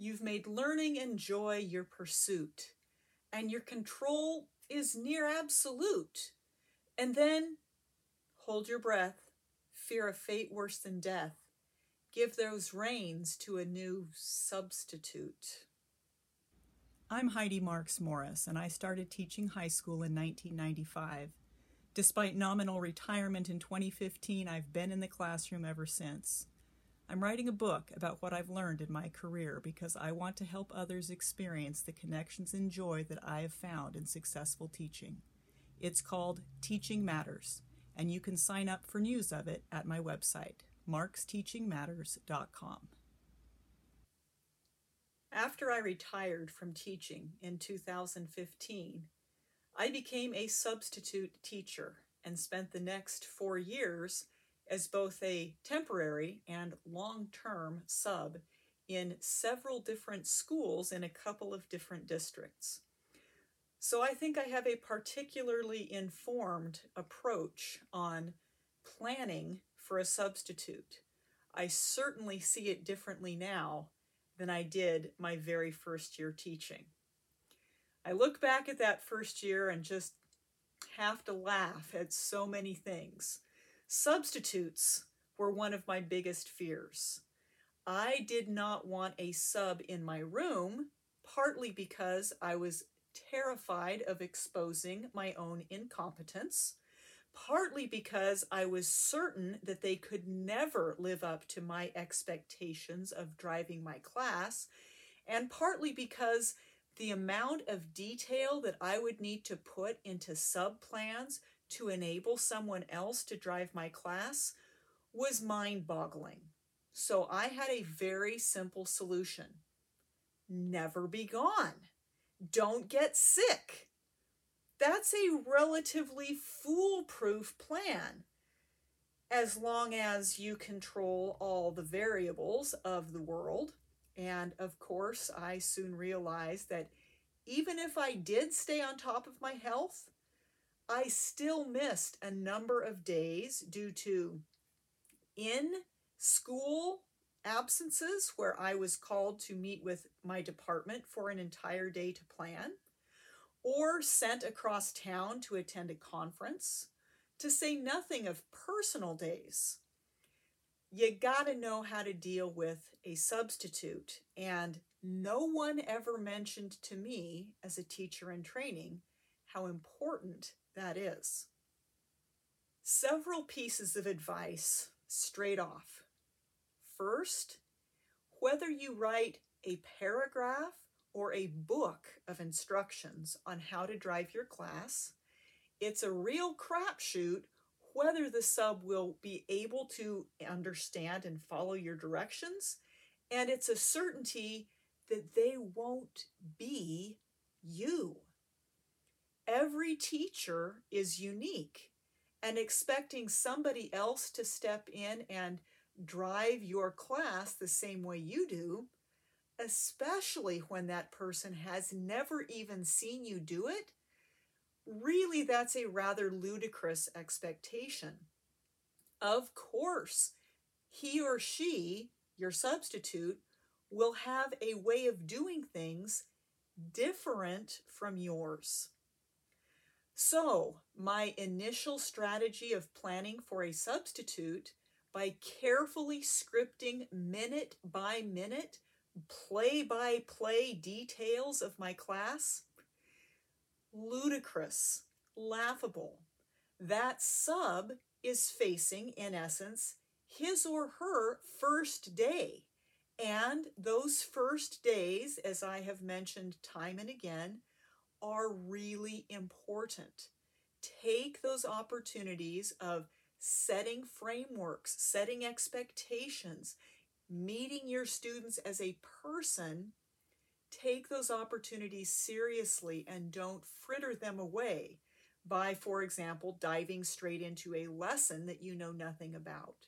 You've made learning and joy your pursuit, and your control is near absolute. And then hold your breath, fear a fate worse than death. Give those reins to a new substitute. I'm Heidi Marks Morris, and I started teaching high school in 1995. Despite nominal retirement in 2015, I've been in the classroom ever since. I'm writing a book about what I've learned in my career because I want to help others experience the connections and joy that I have found in successful teaching. It's called Teaching Matters, and you can sign up for news of it at my website, marksteachingmatters.com. After I retired from teaching in 2015, I became a substitute teacher and spent the next four years as both a temporary and long term sub in several different schools in a couple of different districts. So I think I have a particularly informed approach on planning for a substitute. I certainly see it differently now than I did my very first year teaching. I look back at that first year and just have to laugh at so many things. Substitutes were one of my biggest fears. I did not want a sub in my room, partly because I was terrified of exposing my own incompetence, partly because I was certain that they could never live up to my expectations of driving my class, and partly because the amount of detail that I would need to put into sub plans to enable someone else to drive my class was mind boggling. So I had a very simple solution never be gone. Don't get sick. That's a relatively foolproof plan as long as you control all the variables of the world. And of course, I soon realized that even if I did stay on top of my health, I still missed a number of days due to in school absences where I was called to meet with my department for an entire day to plan, or sent across town to attend a conference, to say nothing of personal days. You gotta know how to deal with a substitute, and no one ever mentioned to me as a teacher in training how important that is. Several pieces of advice straight off. First, whether you write a paragraph or a book of instructions on how to drive your class, it's a real crapshoot whether the sub will be able to understand and follow your directions, and it's a certainty that they won't be you. Every teacher is unique, and expecting somebody else to step in and drive your class the same way you do, especially when that person has never even seen you do it, really that's a rather ludicrous expectation. Of course, he or she, your substitute, will have a way of doing things different from yours. So, my initial strategy of planning for a substitute by carefully scripting minute by minute, play by play details of my class, ludicrous, laughable. That sub is facing, in essence, his or her first day. And those first days, as I have mentioned time and again, are really important. Take those opportunities of setting frameworks, setting expectations, meeting your students as a person. Take those opportunities seriously and don't fritter them away by, for example, diving straight into a lesson that you know nothing about.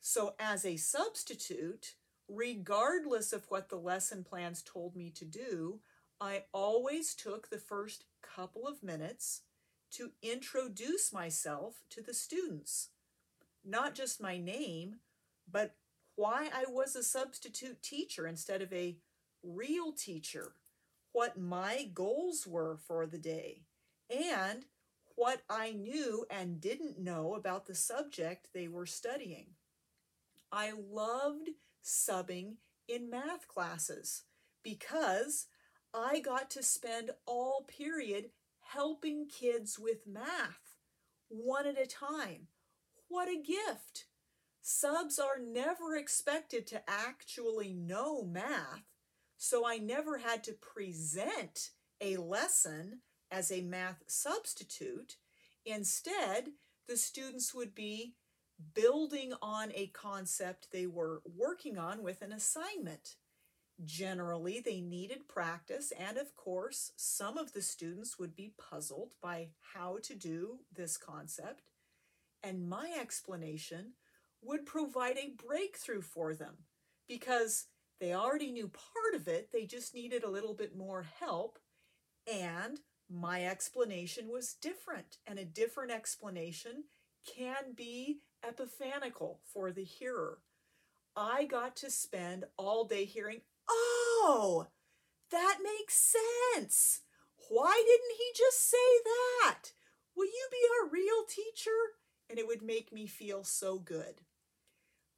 So, as a substitute, regardless of what the lesson plans told me to do, I always took the first couple of minutes to introduce myself to the students. Not just my name, but why I was a substitute teacher instead of a real teacher, what my goals were for the day, and what I knew and didn't know about the subject they were studying. I loved subbing in math classes because I got to spend all period helping kids with math, one at a time. What a gift! Subs are never expected to actually know math, so I never had to present a lesson as a math substitute. Instead, the students would be building on a concept they were working on with an assignment. Generally, they needed practice, and of course, some of the students would be puzzled by how to do this concept, and my explanation would provide a breakthrough for them because they already knew part of it, they just needed a little bit more help, and my explanation was different, and a different explanation can be epiphanical for the hearer. I got to spend all day hearing, oh, that makes sense. Why didn't he just say that? Will you be our real teacher? And it would make me feel so good.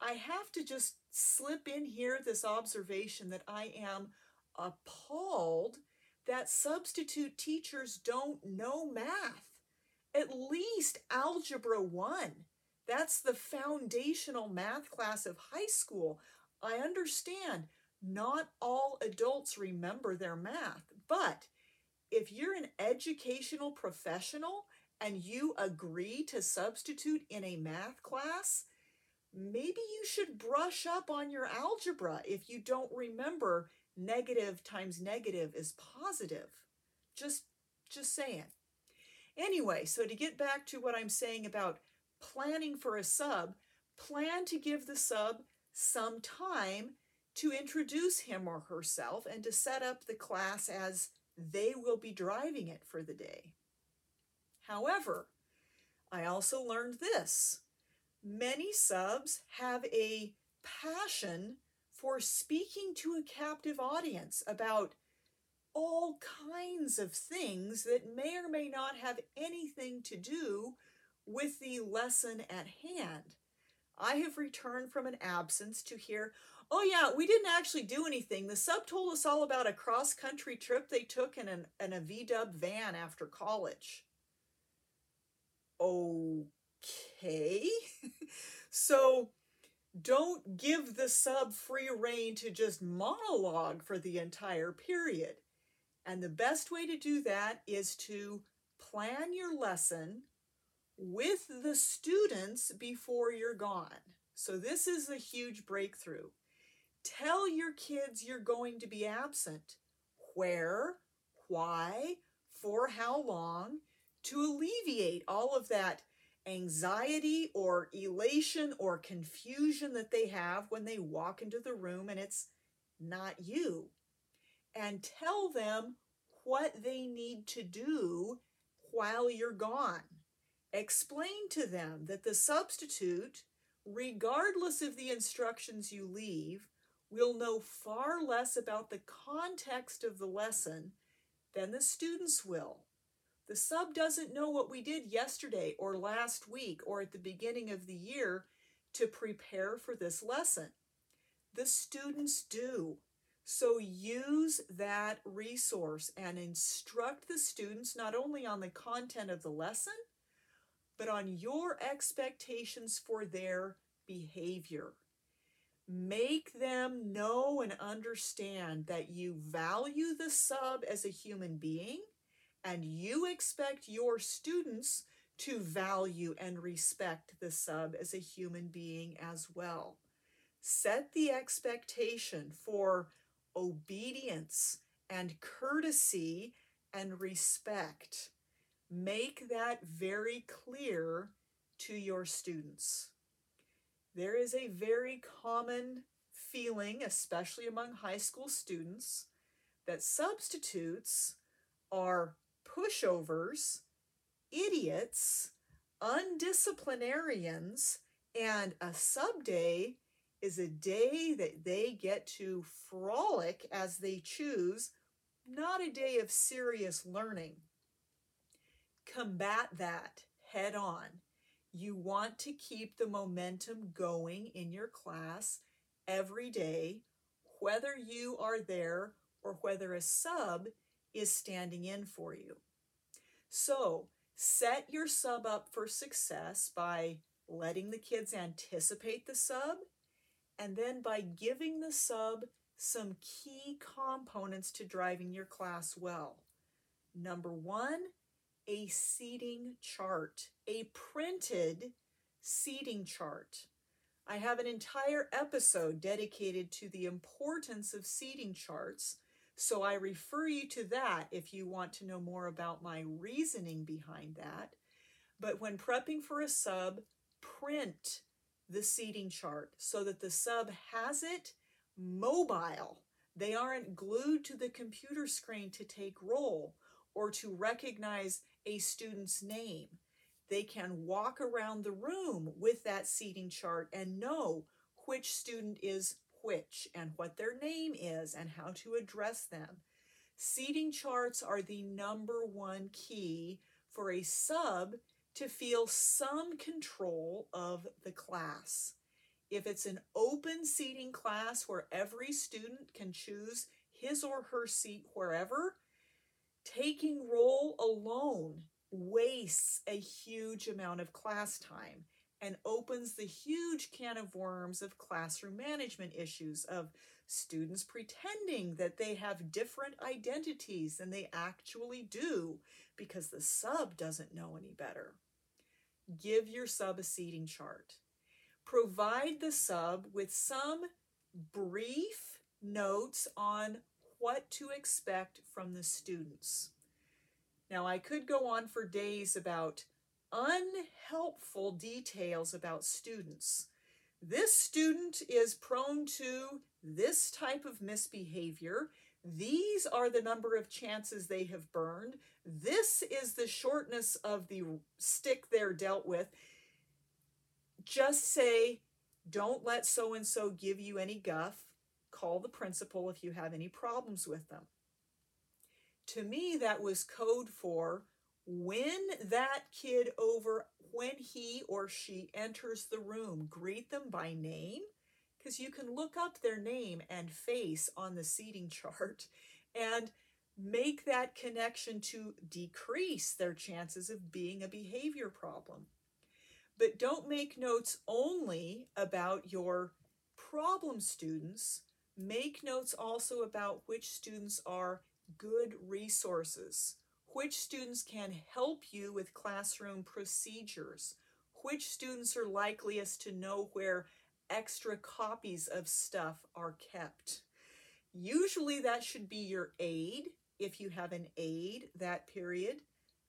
I have to just slip in here this observation that I am appalled that substitute teachers don't know math, at least Algebra 1. That's the foundational math class of high school. I understand not all adults remember their math, but if you're an educational professional and you agree to substitute in a math class, maybe you should brush up on your algebra if you don't remember negative times negative is positive. Just just saying. Anyway, so to get back to what I'm saying about planning for a sub, plan to give the sub some time to introduce him or herself and to set up the class as they will be driving it for the day. However, I also learned this. Many subs have a passion for speaking to a captive audience about all kinds of things that may or may not have anything to do with the lesson at hand. I have returned from an absence to hear, oh, yeah, we didn't actually do anything. The sub told us all about a cross country trip they took in, an, in a VW van after college. Okay. so don't give the sub free reign to just monologue for the entire period. And the best way to do that is to plan your lesson with the students before you're gone. So, this is a huge breakthrough. Tell your kids you're going to be absent. Where, why, for how long, to alleviate all of that anxiety or elation or confusion that they have when they walk into the room and it's not you. And tell them what they need to do while you're gone. Explain to them that the substitute, regardless of the instructions you leave, will know far less about the context of the lesson than the students will. The sub doesn't know what we did yesterday or last week or at the beginning of the year to prepare for this lesson. The students do. So use that resource and instruct the students not only on the content of the lesson, but on your expectations for their behavior. Make them know and understand that you value the sub as a human being and you expect your students to value and respect the sub as a human being as well. Set the expectation for obedience and courtesy and respect. Make that very clear to your students. There is a very common feeling, especially among high school students, that substitutes are pushovers, idiots, undisciplinarians, and a sub day is a day that they get to frolic as they choose, not a day of serious learning. Combat that head on. You want to keep the momentum going in your class every day, whether you are there or whether a sub is standing in for you. So set your sub up for success by letting the kids anticipate the sub and then by giving the sub some key components to driving your class well. Number one, a seating chart, a printed seating chart. I have an entire episode dedicated to the importance of seating charts, so I refer you to that if you want to know more about my reasoning behind that. But when prepping for a sub, print the seating chart so that the sub has it mobile. They aren't glued to the computer screen to take roll or to recognize a student's name. They can walk around the room with that seating chart and know which student is which and what their name is and how to address them. Seating charts are the number one key for a sub to feel some control of the class. If it's an open seating class where every student can choose his or her seat wherever, taking roll alone wastes a huge amount of class time and opens the huge can of worms of classroom management issues of students pretending that they have different identities than they actually do because the sub doesn't know any better. Give your sub a seating chart. Provide the sub with some brief notes on what to expect from the students. Now, I could go on for days about unhelpful details about students. This student is prone to this type of misbehavior. These are the number of chances they have burned. This is the shortness of the stick they're dealt with. Just say, don't let so and so give you any guff. Call the principal if you have any problems with them. To me, that was code for win that kid over when he or she enters the room. Greet them by name because you can look up their name and face on the seating chart and make that connection to decrease their chances of being a behavior problem. But don't make notes only about your problem students. Make notes also about which students are good resources, which students can help you with classroom procedures, which students are likeliest to know where extra copies of stuff are kept. Usually that should be your aide if you have an aide that period.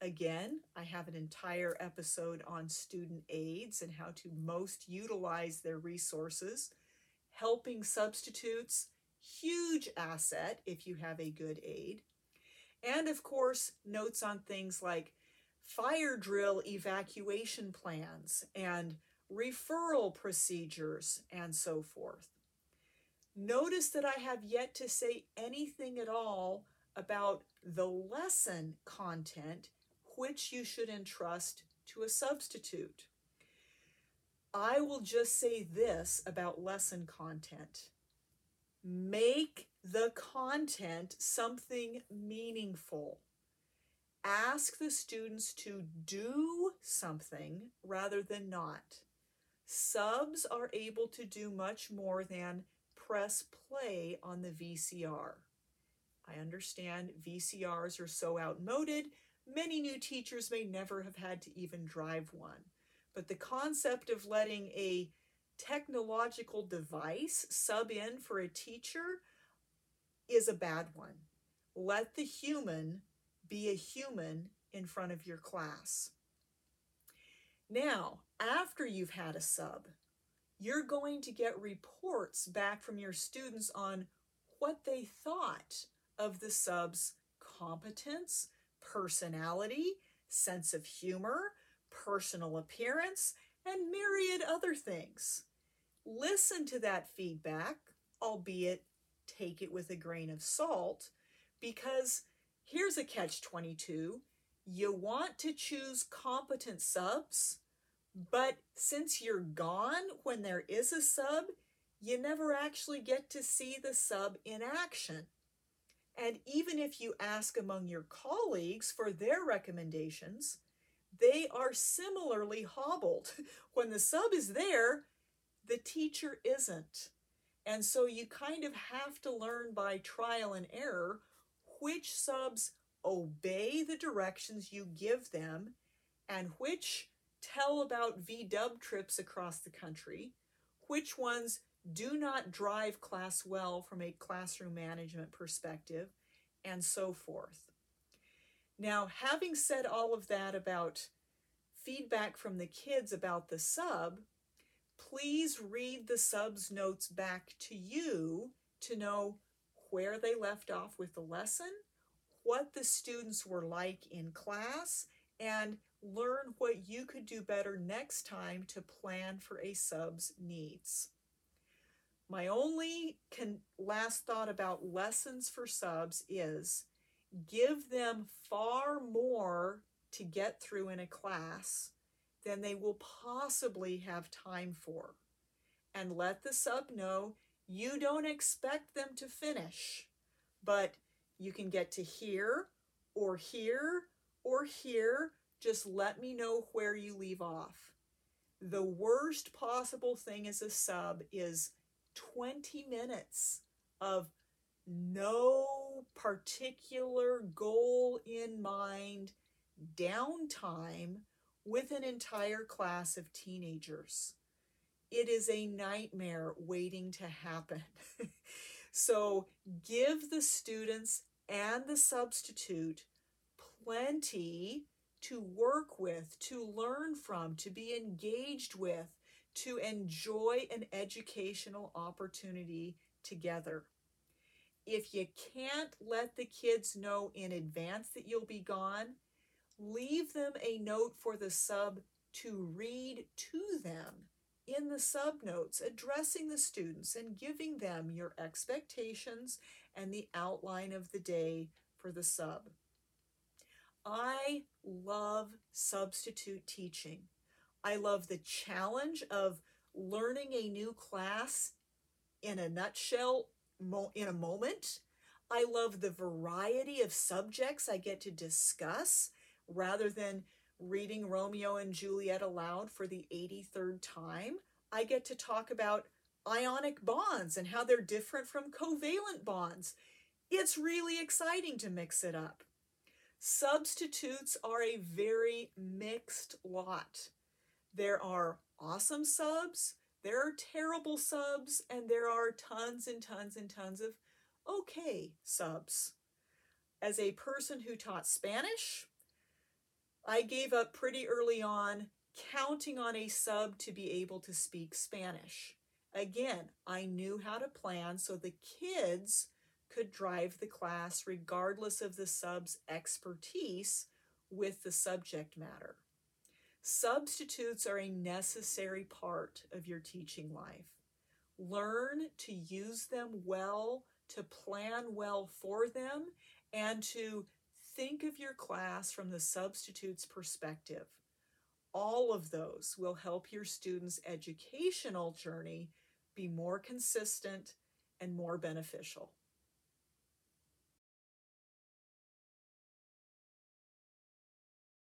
Again, I have an entire episode on student aides and how to most utilize their resources. Helping substitutes, huge asset if you have a good aide. And of course, notes on things like fire drill evacuation plans and referral procedures and so forth. Notice that I have yet to say anything at all about the lesson content which you should entrust to a substitute. I will just say this about lesson content. Make the content something meaningful. Ask the students to do something rather than not. Subs are able to do much more than press play on the VCR. I understand VCRs are so outmoded, many new teachers may never have had to even drive one. But the concept of letting a technological device sub in for a teacher is a bad one. Let the human be a human in front of your class. Now, after you've had a sub, you're going to get reports back from your students on what they thought of the sub's competence, personality, sense of humor, personal appearance, and myriad other things. listen to that feedback, albeit take it with a grain of salt, because here's a catch 22 you want to choose competent subs, but since you're gone when there is a sub, you never actually get to see the sub in action. And even if you ask among your colleagues for their recommendations, they are similarly hobbled. When the sub is there, the teacher isn't. And so you kind of have to learn by trial and error which subs obey the directions you give them and which tell about VW trips across the country, which ones do not drive class well from a classroom management perspective, and so forth. Now, having said all of that about feedback from the kids about the sub, please read the sub's notes back to you to know where they left off with the lesson, what the students were like in class, and learn what you could do better next time to plan for a sub's needs. My only con- last thought about lessons for subs is give them far more to get through in a class than they will possibly have time for. And let the sub know you don't expect them to finish, but you can get to here or here or here. Just let me know where you leave off. The worst possible thing as a sub is 20 minutes of no particular goal in mind, downtime with an entire class of teenagers. It is a nightmare waiting to happen. so give the students and the substitute plenty to work with, to learn from, to be engaged with, to enjoy an educational opportunity together. If you can't let the kids know in advance that you'll be gone, leave them a note for the sub to read to them in the sub notes, addressing the students and giving them your expectations and the outline of the day for the sub. I love substitute teaching. I love the challenge of learning a new class in a nutshell in a moment. I love the variety of subjects I get to discuss rather than reading Romeo and Juliet aloud for the 83rd time. I get to talk about ionic bonds and how they're different from covalent bonds. It's really exciting to mix it up. Substitutes are a very mixed lot. There are awesome subs, there are terrible subs, and there are tons and tons and tons of okay subs. As a person who taught Spanish, I gave up pretty early on counting on a sub to be able to speak Spanish. Again, I knew how to plan so the kids could drive the class regardless of the sub's expertise with the subject matter. Substitutes are a necessary part of your teaching life. Learn to use them well, to plan well for them, and to think of your class from the substitute's perspective. All of those will help your students' educational journey be more consistent and more beneficial.